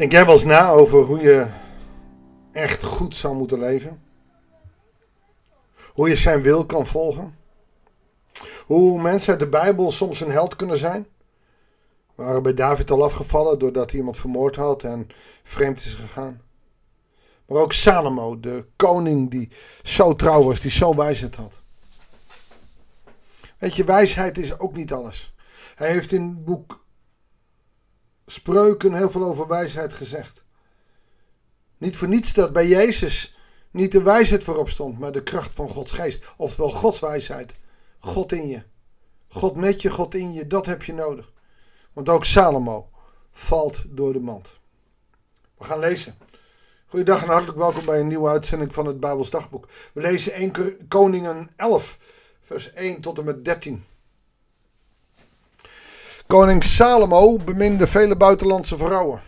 Denk jij wel eens na over hoe je echt goed zou moeten leven? Hoe je zijn wil kan volgen? Hoe mensen uit de Bijbel soms een held kunnen zijn? We waren bij David al afgevallen doordat hij iemand vermoord had en vreemd is gegaan. Maar ook Salomo, de koning die zo trouw was, die zo wijsheid had. Weet je, wijsheid is ook niet alles. Hij heeft in het boek Spreuken heel veel over wijsheid gezegd. Niet voor niets dat bij Jezus niet de wijsheid voorop stond, maar de kracht van Gods geest. Oftewel Gods wijsheid. God in je. God met je, God in je, dat heb je nodig. Want ook Salomo valt door de mand. We gaan lezen. Goedendag en hartelijk welkom bij een nieuwe uitzending van het Bijbels Dagboek. We lezen 1 Koningen 11, vers 1 tot en met 13. Koning Salomo beminde vele buitenlandse vrouwen.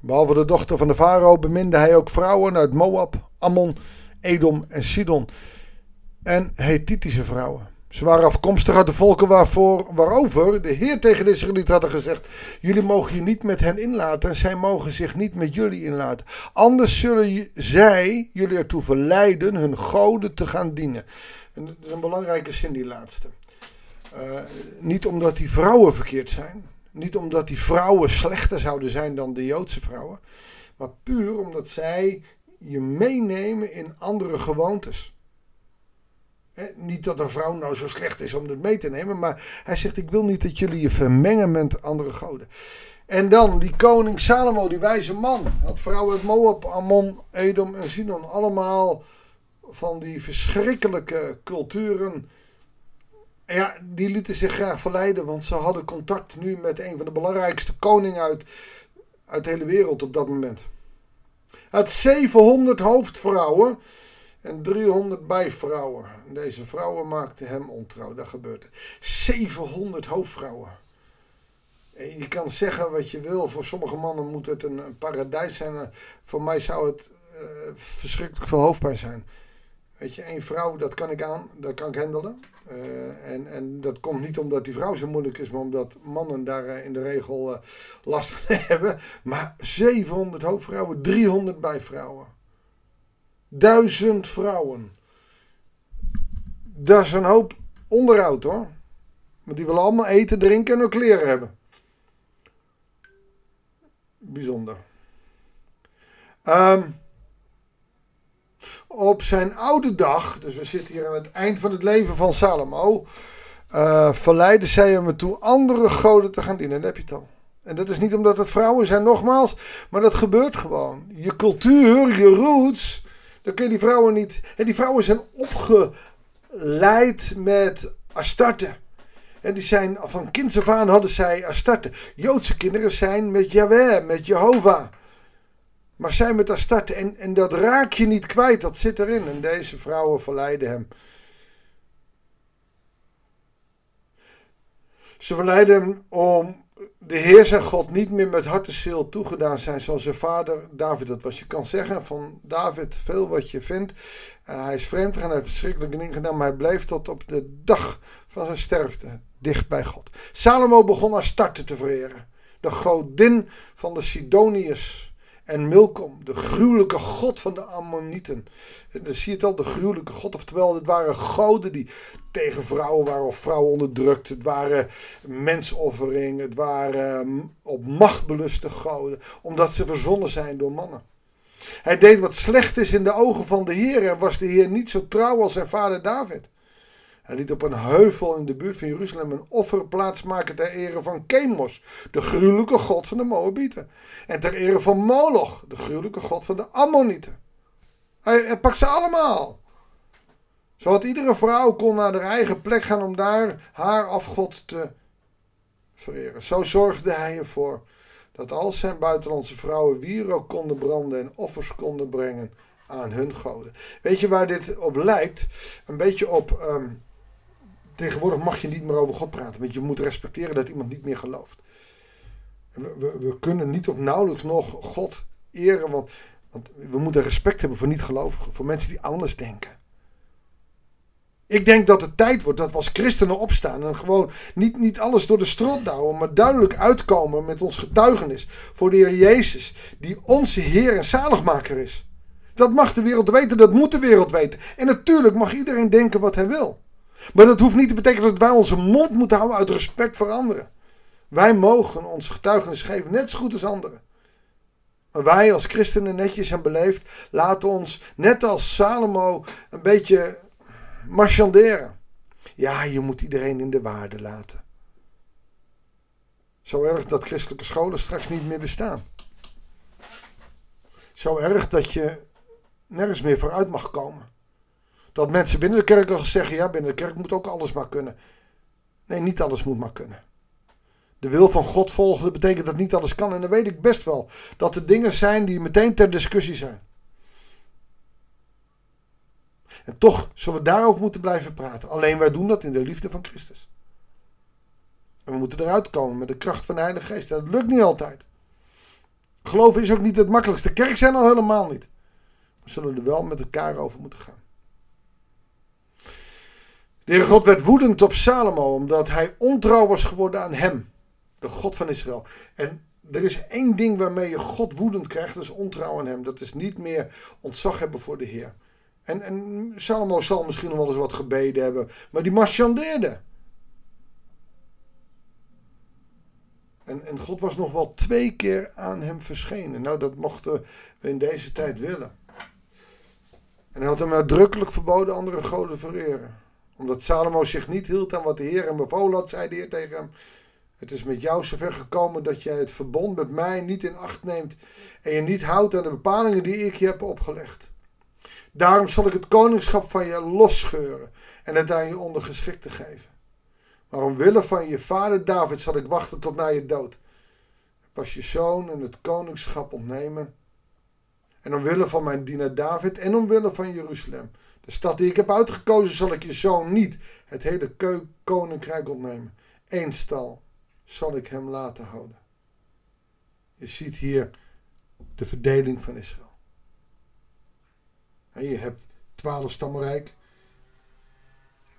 Behalve de dochter van de farao beminde hij ook vrouwen uit Moab, Ammon, Edom en Sidon. En Hethitische vrouwen. Ze waren afkomstig uit de volken waarvoor, waarover de Heer tegen de Israëlieten had gezegd: Jullie mogen je niet met hen inlaten en zij mogen zich niet met jullie inlaten. Anders zullen zij jullie ertoe verleiden hun goden te gaan dienen. En dat is een belangrijke zin, die laatste. Uh, niet omdat die vrouwen verkeerd zijn, niet omdat die vrouwen slechter zouden zijn dan de Joodse vrouwen, maar puur omdat zij je meenemen in andere gewoontes. niet dat een vrouw nou zo slecht is om het mee te nemen, maar hij zegt: Ik wil niet dat jullie je vermengen met andere goden. En dan die koning Salomo, die wijze man, had vrouwen uit Moab, Ammon, Edom en Sidon, allemaal van die verschrikkelijke culturen ja, die lieten zich graag verleiden, want ze hadden contact nu met een van de belangrijkste koningen uit, uit de hele wereld op dat moment. Had 700 hoofdvrouwen en 300 bijvrouwen. Deze vrouwen maakten hem ontrouw, dat gebeurde. 700 hoofdvrouwen. En je kan zeggen wat je wil, voor sommige mannen moet het een, paradijs zijn. Voor mij zou het uh, verschrikkelijk veel hoofdpijn zijn. Weet je, één vrouw, dat kan ik aan, dat kan ik handelen. Uh, en, en dat komt niet omdat die vrouw zo moeilijk is, maar omdat mannen daar uh, in de regel uh, last van hebben. Maar 700 hoofdvrouwen, 300 bijvrouwen. Duizend vrouwen. Dat is een hoop onderhoud hoor. Maar die willen allemaal eten, drinken en ook kleren hebben. Bijzonder. Um, op zijn oude dag, dus we zitten hier aan het eind van het leven van Salomo, uh, verleidde zij hem ertoe andere goden te gaan dienen. Dat heb je het. En dat is niet omdat het vrouwen zijn, nogmaals, maar dat gebeurt gewoon. Je cultuur, je roots, dan kun je die vrouwen niet. En die vrouwen zijn opgeleid met Astarte. En die zijn van kinds af aan hadden zij Astarte. Joodse kinderen zijn met Yahweh, met Jehovah. Maar zij met haar starten. En, en dat raak je niet kwijt, dat zit erin. En deze vrouwen verleiden hem. Ze verleiden hem om de Heer zijn God niet meer met hart en ziel toegedaan zijn zoals zijn vader David dat was. Je kan zeggen van David veel wat je vindt. Uh, hij is vreemd gegaan, hij heeft verschrikkelijke dingen gedaan, maar hij bleef tot op de dag van zijn sterfte dicht bij God. Salomo begon haar starten te vereren. De godin van de Sidoniërs en Milkom, de gruwelijke god van de Ammonieten. En dan zie je het al, de gruwelijke god. Oftewel, het waren goden die tegen vrouwen waren of vrouwen onderdrukt. Het waren mensoffering. Het waren mm, op macht beluste goden. Omdat ze verzonnen zijn door mannen. Hij deed wat slecht is in de ogen van de Heer. En was de Heer niet zo trouw als zijn vader David. Hij liet op een heuvel in de buurt van Jeruzalem een offerplaats maken ter ere van Chemos, de gruwelijke god van de Moabieten. En ter ere van Moloch, de gruwelijke god van de Ammonieten. Hij, hij pakt ze allemaal. Zodat iedere vrouw kon naar haar eigen plek gaan om daar haar afgod te vereren. Zo zorgde hij ervoor dat al zijn buitenlandse vrouwen wierook konden branden en offers konden brengen aan hun goden. Weet je waar dit op lijkt? Een beetje op um, Tegenwoordig mag je niet meer over God praten, want je moet respecteren dat iemand niet meer gelooft. We, we, we kunnen niet of nauwelijks nog God eren, want, want we moeten respect hebben voor niet-gelovigen, voor mensen die anders denken. Ik denk dat het tijd wordt dat we als christenen opstaan en gewoon niet, niet alles door de strot douwen, maar duidelijk uitkomen met ons getuigenis voor de Heer Jezus, die onze Heer en zaligmaker is. Dat mag de wereld weten, dat moet de wereld weten. En natuurlijk mag iedereen denken wat hij wil. Maar dat hoeft niet te betekenen dat wij onze mond moeten houden uit respect voor anderen. Wij mogen ons getuigenis geven, net zo goed als anderen. Maar wij als christenen netjes en beleefd laten ons, net als Salomo, een beetje marchanderen. Ja, je moet iedereen in de waarde laten. Zo erg dat christelijke scholen straks niet meer bestaan. Zo erg dat je nergens meer vooruit mag komen. Dat mensen binnen de kerk al zeggen: ja, binnen de kerk moet ook alles maar kunnen. Nee, niet alles moet maar kunnen. De wil van God volgen, dat betekent dat niet alles kan. En dan weet ik best wel dat er dingen zijn die meteen ter discussie zijn. En toch zullen we daarover moeten blijven praten. Alleen wij doen dat in de liefde van Christus. En we moeten eruit komen met de kracht van de Heilige Geest. dat lukt niet altijd. Geloven is ook niet het makkelijkste. Kerk zijn al helemaal niet. We zullen er wel met elkaar over moeten gaan. De Heere God werd woedend op Salomo omdat hij ontrouw was geworden aan hem, de God van Israël. En er is één ding waarmee je God woedend krijgt, dat is ontrouw aan hem. Dat is niet meer ontzag hebben voor de Heer. En, en Salomo zal misschien nog wel eens wat gebeden hebben, maar die marchandeerde. En, en God was nog wel twee keer aan hem verschenen. Nou, dat mochten we in deze tijd willen. En hij had hem uitdrukkelijk verboden andere goden vereren. Omdat Salomo zich niet hield aan wat de Heer hem bevolen had, zei de Heer tegen hem. Het is met jou zover gekomen dat jij het verbond met mij niet in acht neemt en je niet houdt aan de bepalingen die ik je heb opgelegd. Daarom zal ik het koningschap van je losscheuren en het aan je ondergeschikte geven. Maar omwille van je vader David zal ik wachten tot na je dood. Pas je zoon en het koningschap ontnemen. En omwille van mijn dienaar David en omwille van Jeruzalem, de stad die ik heb uitgekozen, zal ik je zoon niet het hele koninkrijk ontnemen. Eén stal zal ik hem laten houden. Je ziet hier de verdeling van Israël. Je hebt twaalf stammenrijk.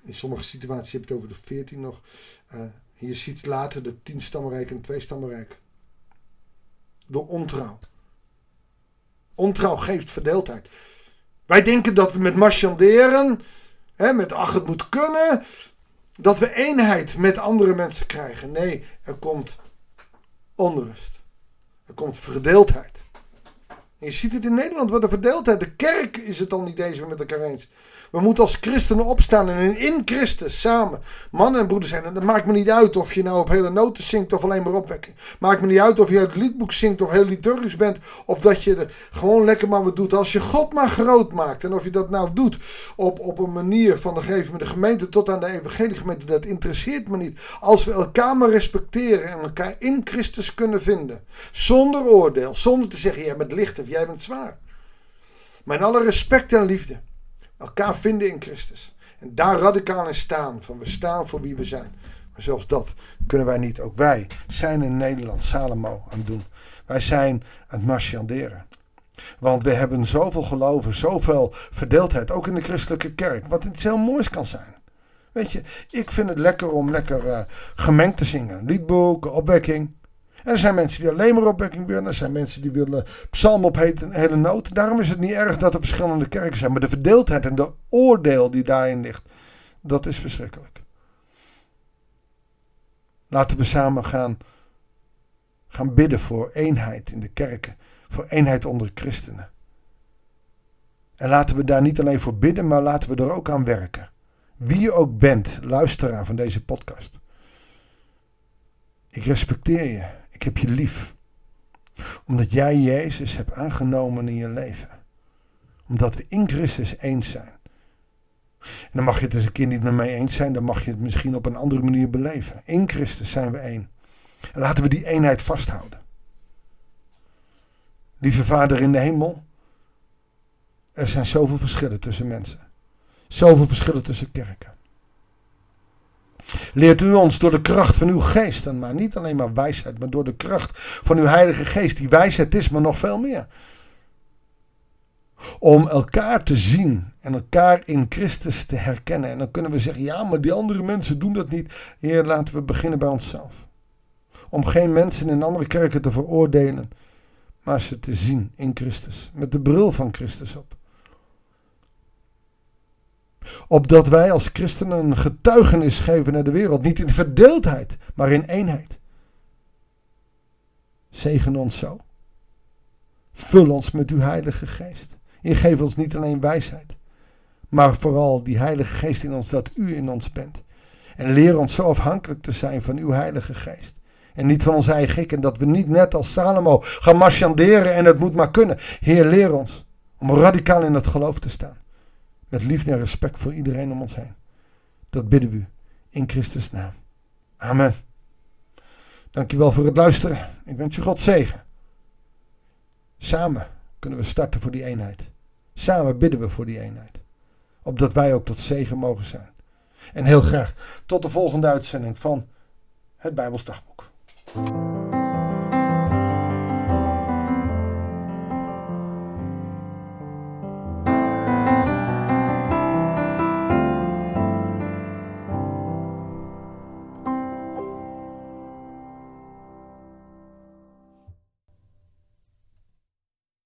In sommige situaties heb je het over de veertien nog. Uh, je ziet later de tien stammenrijk en twee stammenrijk. Door ontrouw. Ontrouw geeft verdeeldheid. Wij denken dat we met marchanderen, hè, met ach het moet kunnen, dat we eenheid met andere mensen krijgen. Nee, er komt onrust. Er komt verdeeldheid. je ziet het in Nederland, wat een verdeeldheid. De kerk is het al niet eens met elkaar eens. We moeten als christenen opstaan en in Christus samen mannen en broeders zijn. En dat maakt me niet uit of je nou op hele noten zingt of alleen maar opwekking. Maakt me niet uit of je het liedboek zingt of heel liturgisch bent. Of dat je er gewoon lekker maar wat doet. Als je God maar groot maakt. En of je dat nou doet op, op een manier van de gegeven de gemeente tot aan de evangeliegemeente. Dat interesseert me niet. Als we elkaar maar respecteren en elkaar in Christus kunnen vinden. Zonder oordeel. Zonder te zeggen jij bent licht of jij bent zwaar. In alle respect en liefde elkaar vinden in Christus. En daar radicaal in staan. Van we staan voor wie we zijn. Maar zelfs dat kunnen wij niet. Ook wij zijn in Nederland Salomo aan het doen. Wij zijn aan het marchanderen. Want we hebben zoveel geloven, zoveel verdeeldheid, ook in de christelijke kerk. Wat iets heel moois kan zijn. Weet je, ik vind het lekker om lekker uh, gemengd te zingen. Liedboek, opwekking. Er zijn mensen die alleen maar opwekking willen. Er zijn mensen die willen psalm op hele noot. Daarom is het niet erg dat er verschillende kerken zijn. Maar de verdeeldheid en de oordeel die daarin ligt, dat is verschrikkelijk. Laten we samen gaan, gaan bidden voor eenheid in de kerken. Voor eenheid onder christenen. En laten we daar niet alleen voor bidden, maar laten we er ook aan werken. Wie je ook bent, luisteraar van deze podcast. Ik respecteer je. Ik heb je lief. Omdat jij Jezus hebt aangenomen in je leven. Omdat we in Christus eens zijn. En dan mag je het eens een keer niet met mij eens zijn. Dan mag je het misschien op een andere manier beleven. In Christus zijn we één. En laten we die eenheid vasthouden. Lieve Vader in de hemel. Er zijn zoveel verschillen tussen mensen. Zoveel verschillen tussen kerken. Leert u ons door de kracht van uw geest, en maar niet alleen maar wijsheid, maar door de kracht van uw Heilige Geest. Die wijsheid is, maar nog veel meer. Om elkaar te zien en elkaar in Christus te herkennen. En dan kunnen we zeggen, ja, maar die andere mensen doen dat niet. Heer, laten we beginnen bij onszelf. Om geen mensen in andere kerken te veroordelen, maar ze te zien in Christus. Met de bril van Christus op. Opdat wij als christenen getuigenis geven naar de wereld. Niet in verdeeldheid, maar in eenheid. Zegen ons zo. Vul ons met uw Heilige Geest. Je geeft ons niet alleen wijsheid, maar vooral die Heilige Geest in ons, dat u in ons bent. En leer ons zo afhankelijk te zijn van uw Heilige Geest. En niet van ons eigen gek. En dat we niet net als Salomo gaan marchanderen en het moet maar kunnen. Heer, leer ons om radicaal in het geloof te staan. Met liefde en respect voor iedereen om ons heen. Dat bidden we in Christus naam. Amen. Dankjewel voor het luisteren. Ik wens je God zegen. Samen kunnen we starten voor die eenheid. Samen bidden we voor die eenheid. Opdat wij ook tot zegen mogen zijn. En heel graag tot de volgende uitzending van het Bijbelsdagboek.